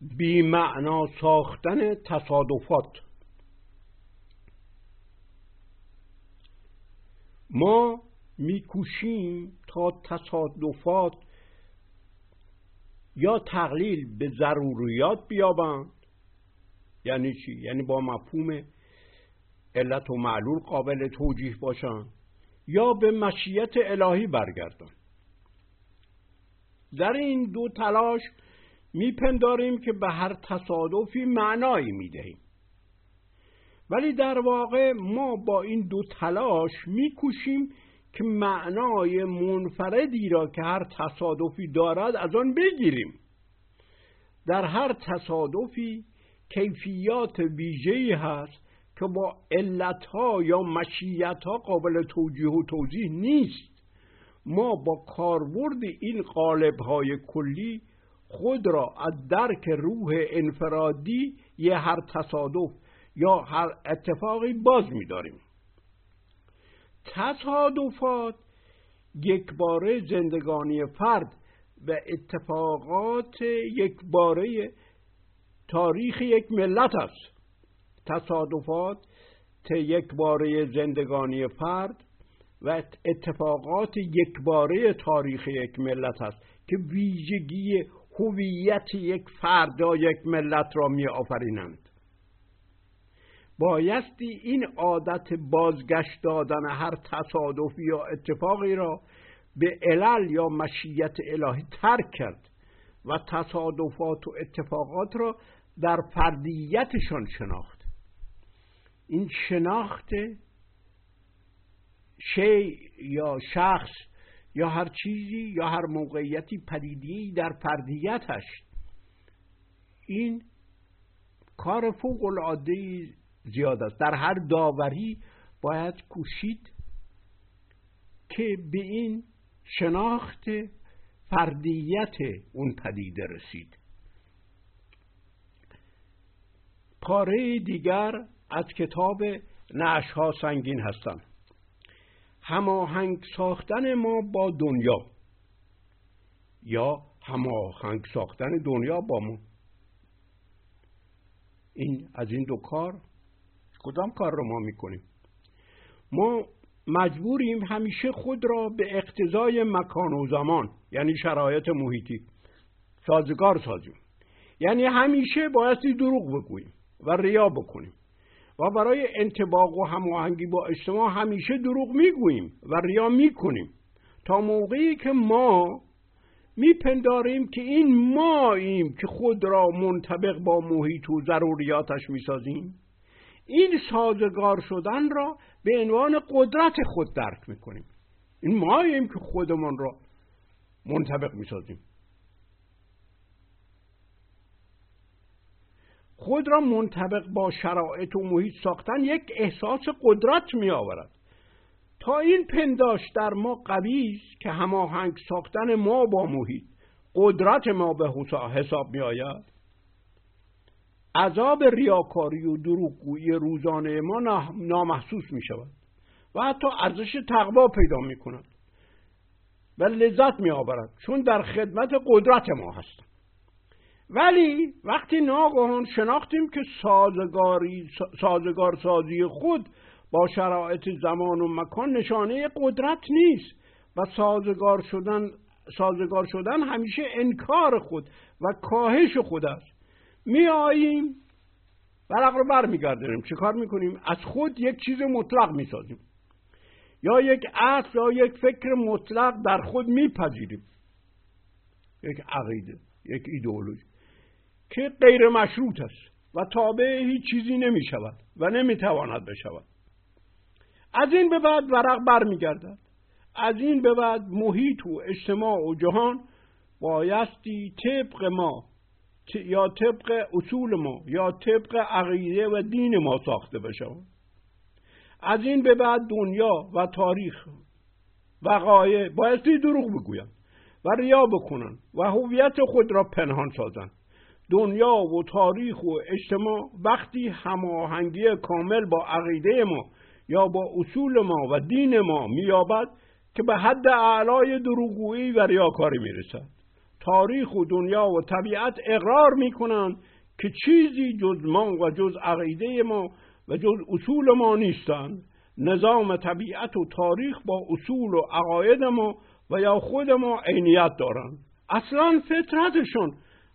بیمعنا ساختن تصادفات. ما میکوشیم تا تصادفات یا تقلیل به ضروریات بیابند. یعنی چی؟ یعنی با مفهوم علت و معلول قابل توجیه باشند یا به مشیت الهی برگردن در این دو تلاش میپنداریم که به هر تصادفی معنایی می‌دهیم. ولی در واقع ما با این دو تلاش میکوشیم که معنای منفردی را که هر تصادفی دارد از آن بگیریم. در هر تصادفی کیفیات ویژه‌ای هست که با علتها یا مشیتها قابل توجیه و توضیح نیست. ما با کاربرد این قالبهای کلی خود را از درک روح انفرادی یه هر تصادف یا هر اتفاقی باز می‌داریم. تصادفات یک باره زندگانی فرد و اتفاقات یک باره تاریخ یک ملت است. تصادفات یک باره زندگانی فرد و اتفاقات یک باره تاریخ یک ملت است که ویژگی هویت یک فرد یا یک ملت را می آفرینند بایستی این عادت بازگشت دادن هر تصادفی یا اتفاقی را به علل یا مشیت الهی ترک کرد و تصادفات و اتفاقات را در فردیتشان شناخت. این شناخت شی یا شخص یا هر چیزی یا هر موقعیتی پدیدی در فردیتش. این کار فوق العاده زیاد است. در هر داوری باید کوشید که به این شناخت فردیت اون پدیده رسید. پاره دیگر از کتاب نعش ها سنگین هستند هماهنگ ساختن ما با دنیا. یا هماهنگ ساختن دنیا با ما. این از این دو کار کدام کار رو ما می‌کنیم؟ ما مجبوریم همیشه خود را به اقتضای مکان و زمان یعنی شرایط محیطی سازگار سازیم. یعنی همیشه بایستی دروغ بگوییم و ریا بکنیم. و برای انتباق و هماهنگی با اجتماع همیشه دروغ می‌گوییم و ریا می‌کنیم. تا موقعی که ما میپنداریم که این ماییم که خود را منطبق با محیط و ضروریاتش می‌سازیم این سازگار شدن را به عنوان قدرت خود درک می‌کنیم. این ماییم که خودمان را منطبق می‌سازیم. خود را منطبق با شرایط و محیط ساختن یک احساس قدرت می آورد تا این پنداش در ما قوی است که هماهنگ ساختن ما با محیط قدرت ما به حساب می آید عذاب ریاکاری و دروغگویی روزانه ما نامحسوس می شود و حتی ارزش تقوا پیدا می کند و لذت می آورد چون در خدمت قدرت ما هست ولی وقتی ناگهان شناختیم که سازگاری سازگار سازی خود با شرایط زمان و مکان نشانه قدرت نیست و سازگار شدن سازگار شدن همیشه انکار خود و کاهش خود است. می آییم ورق رو برمیگردونیم. چه کار می‌کنیم؟ از خود یک چیز مطلق می‌سازیم. یا یک اصل یا یک فکر مطلق در خود میپذیریم. یک عقیده یک ایدئولوژی. که غیر مشروط است و تابع هیچ چیزی نمی شود و نمی تواند بشود. از این به بعد ورق برمیگردد از این به بعد محیط و اجتماع و جهان بایستی طبق ما یا طبق اصول ما یا طبق عقیده و دین ما ساخته بشود. از این به بعد دنیا و تاریخ وقایع بایستی دروغ بگویند و ریا بکنند و هویت خود را پنهان سازند. دنیا و تاریخ و اجتماع وقتی هماهنگی کامل با عقیده ما یا با اصول ما و دین ما مییابد که به حد اعلای دروغگویی و ریاکاری می‌رسد. تاریخ و دنیا و طبیعت اقرار می‌کنند که چیزی جز ما و جز عقیده ما و جز اصول ما نیستند. نظام طبیعت و تاریخ با اصول و عقاید ما و یا خود ما عینیت دارند. اصلا فطرتشون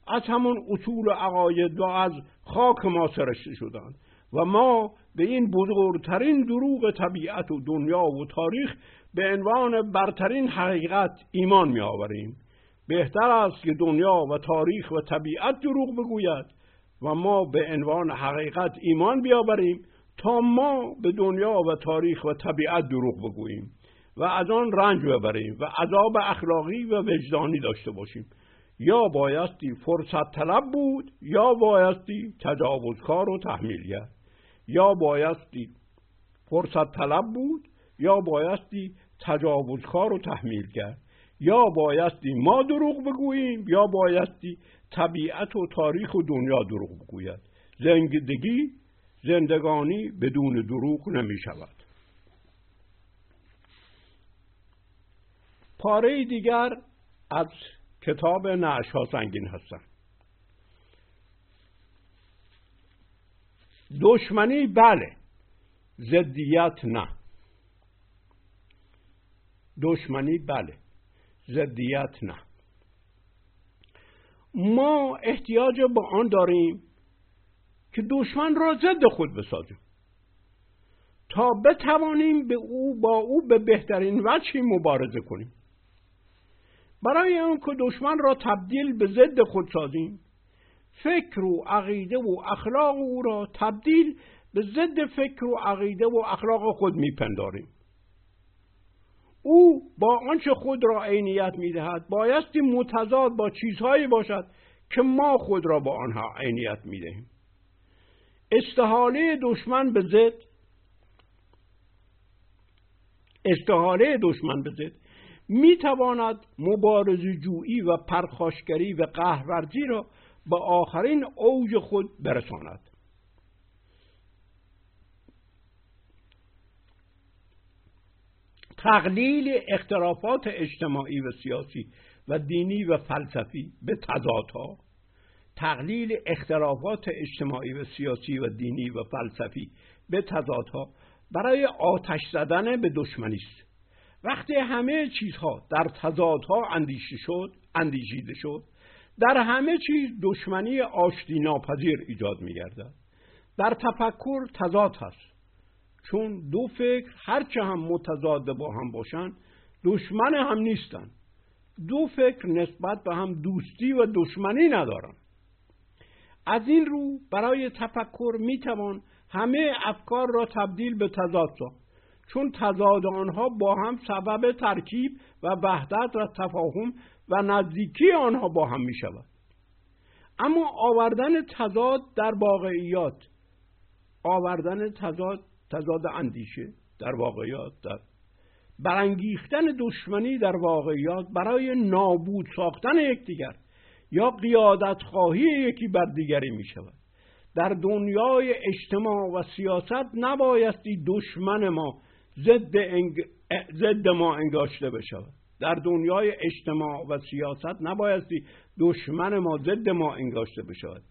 از همون اصول و عقاید و از خاک ما سرشته شدند و ما به این بزرگترین دروغ طبیعت و دنیا و تاریخ به عنوان برترین حقیقت ایمان می آوریم بهتر است که دنیا و تاریخ و طبیعت دروغ بگوید و ما به عنوان حقیقت ایمان بیاوریم تا ما به دنیا و تاریخ و طبیعت دروغ بگوییم و از آن رنج ببریم و عذاب اخلاقی و وجدانی داشته باشیم. یا بایستی فرصت طلب بود یا بایستی تجاوزکار و تحمیلگر یا بایستی فرصت طلب بود یا بایستی تجاوزکار و تحمیلگر یا بایستی ما دروغ بگوییم یا بایستی طبیعت و تاریخ و دنیا دروغ بگوید. زندگی زندگانی بدون دروغ نمی شود. پاره دیگر از کتاب نعش ها سنگین هستن. دشمنی بله زدیت نه. دشمنی بله زدیت نه. ما احتیاج به آن داریم که دشمن را ضد خود بسازیم. تا بتوانیم به او با او به بهترین وجهی مبارزه کنیم. برای آن که دشمن را تبدیل به ضد خود سازیم. فکر و عقیده و اخلاق او را تبدیل به ضد فکر و عقیده و اخلاق خود میپنداریم. او با آنچه خود را عینیت می‌دهد بایستی متضاد با چیزهایی باشد که ما خود را با آنها عینیت می‌دهیم. استحاله دشمن به ضد استحاله دشمن به ضد. می تواند مبارزه جویی و پرخاشگری و قهرورزی را به آخرین اوج خود برساند. تقلیل اختلافات اجتماعی و سیاسی و دینی و فلسفی به تضادها تقلیل اختلافات اجتماعی و سیاسی و دینی و فلسفی به تضادها برای آتش زدن به دشمنی است. وقتی همه چیزها در تضادها اندیشه شد اندیشیده شد در همه چیز دشمنی آشتی ناپذیر ایجاد میگردد. در تفکر تضاد هست. چون دو فکر هرچه هم متضاد با هم باشند دشمن هم نیستند دو فکر نسبت به هم دوستی و دشمنی ندارند از این رو برای تفکر می‌توان همه افکار را تبدیل به تضاد ساخت. چون تضاد آنها با هم سبب ترکیب و وحدت و تفاهم و نزدیکی آنها با هم می شود اما آوردن تضاد در واقعیات آوردن تضاد تضاد اندیشه در واقعیات در برانگیختن دشمنی در واقعیات برای نابود ساختن یکدیگر یا قیادت خواهی یکی بر دیگری می شود در دنیای اجتماع و سیاست نبایستی دشمن ما ضد, ما انگاشته بشود. در دنیای اجتماع و سیاست نبایستی دشمن ما ضد ما انگاشته بشود.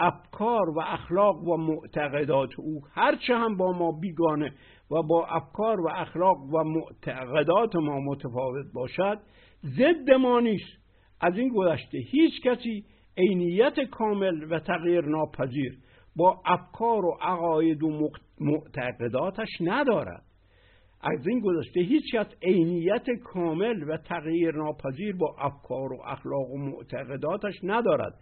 افکار و اخلاق و معتقدات او هرچه هم با ما بیگانه و با افکار و اخلاق و معتقدات ما متفاوت باشد ضد ما نیست. از این گذشته هیچ کسی عینیت کامل و تغییر ناپذیر با افکار و عقاید و معتقداتش ندارد. از این گذشته هیچ کس عینیت کامل و تغییر ناپذیر با افکار و اخلاق و معتقداتش ندارد.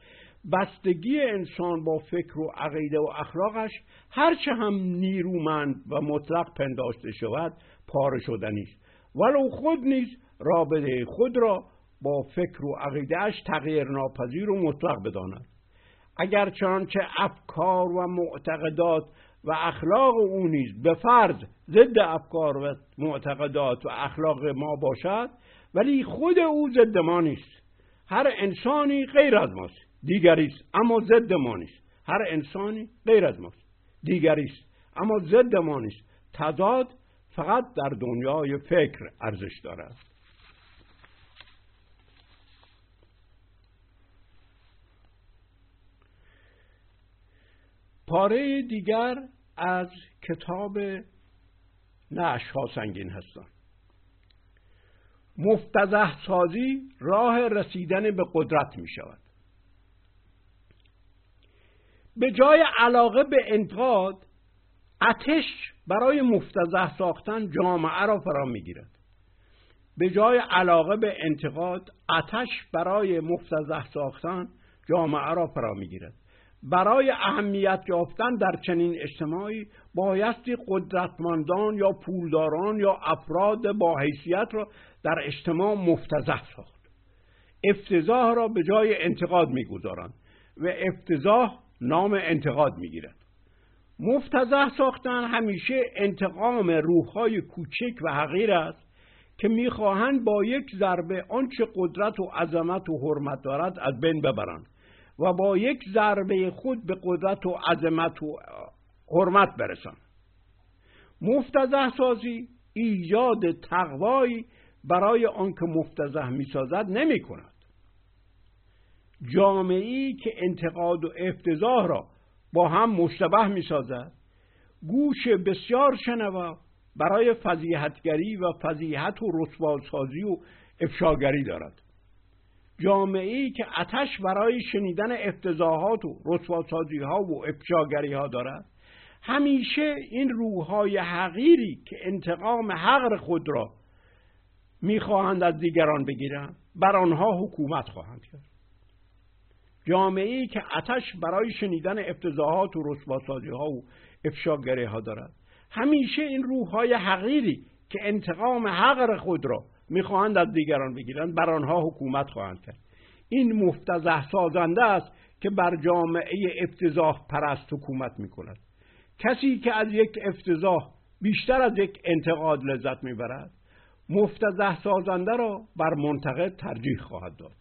بستگی انسان با فکر و عقیده و اخلاقش هرچه هم نیرومند و مطلق پنداشته شود پاره شدنی است. ولو خود نیز رابطه خود را با فکر و عقیدهش تغییر ناپذیر و مطلق بداند. اگر چنانچه افکار و معتقدات و اخلاق او نیز به فرض ضد افکار و معتقدات و اخلاق ما باشد ولی خود او ضد ما نیست. هر انسانی غیر از ماست. دیگری است اما ضد ما نیست. هر انسانی غیر از ماست. دیگری است اما ضد ما نیست. تضاد فقط در دنیای فکر ارزش دارد. پاره دیگر از کتاب نعش ها سنگین هستن مفتزه سازی راه رسیدن به قدرت می شود. به جای علاقه به انتقاد اتش برای مفتزه ساختن جامعه را فرا می‌گیرد به جای علاقه به انتقاد اتش برای مفتزه ساختن جامعه را فرا می‌گیرد برای اهمیت یافتن در چنین اجتماعی بایستی قدرتمندان یا پولداران یا افراد با حیثیت را در اجتماع مفتزه ساخت. افتضاح را به جای انتقاد می‌گذارند و افتضاح نام انتقاد می‌گیرد. مفتزه ساختن همیشه انتقام روحهای کوچک و حقیر است که می‌خواهند با یک ضربه آنچه قدرت و عظمت و حرمت دارد از بین ببرند. و با یک ضربه خود به قدرت و عظمت و حرمت برسند مفتزه سازی ایجاد تقوایی برای آنکه مفتزه می‌سازد نمی کند جامعه ای که انتقاد و افتضاح را با هم مشتبه می سازد گوش بسیار شنوا برای فضیحتگری و فضیحت و رسواسازی و افشاگری دارد. جامعه که اتش برای شنیدن افتضاحات و رسواسازی ها و افشاگری ها دارد همیشه این روحهای حقیری که انتقام حقر خود را می‌خواهند از دیگران بگیرند بر آنها حکومت خواهند کرد. جامعه ای که اتش برای شنیدن افتضاحات و رسواسازی ها و افشاگری ها دارد همیشه این روحهای حقیری که انتقام حقر خود را می‌خواهند از دیگران بگیرند. بر آنها حکومت خواهند کرد. این مفتزه سازنده است که بر جامعه افتضاح پرست حکومت می‌کند. کسی که از یک افتضاح بیشتر از یک انتقاد لذت می‌برد مفتزه سازنده را بر منتقد ترجیح خواهد داد.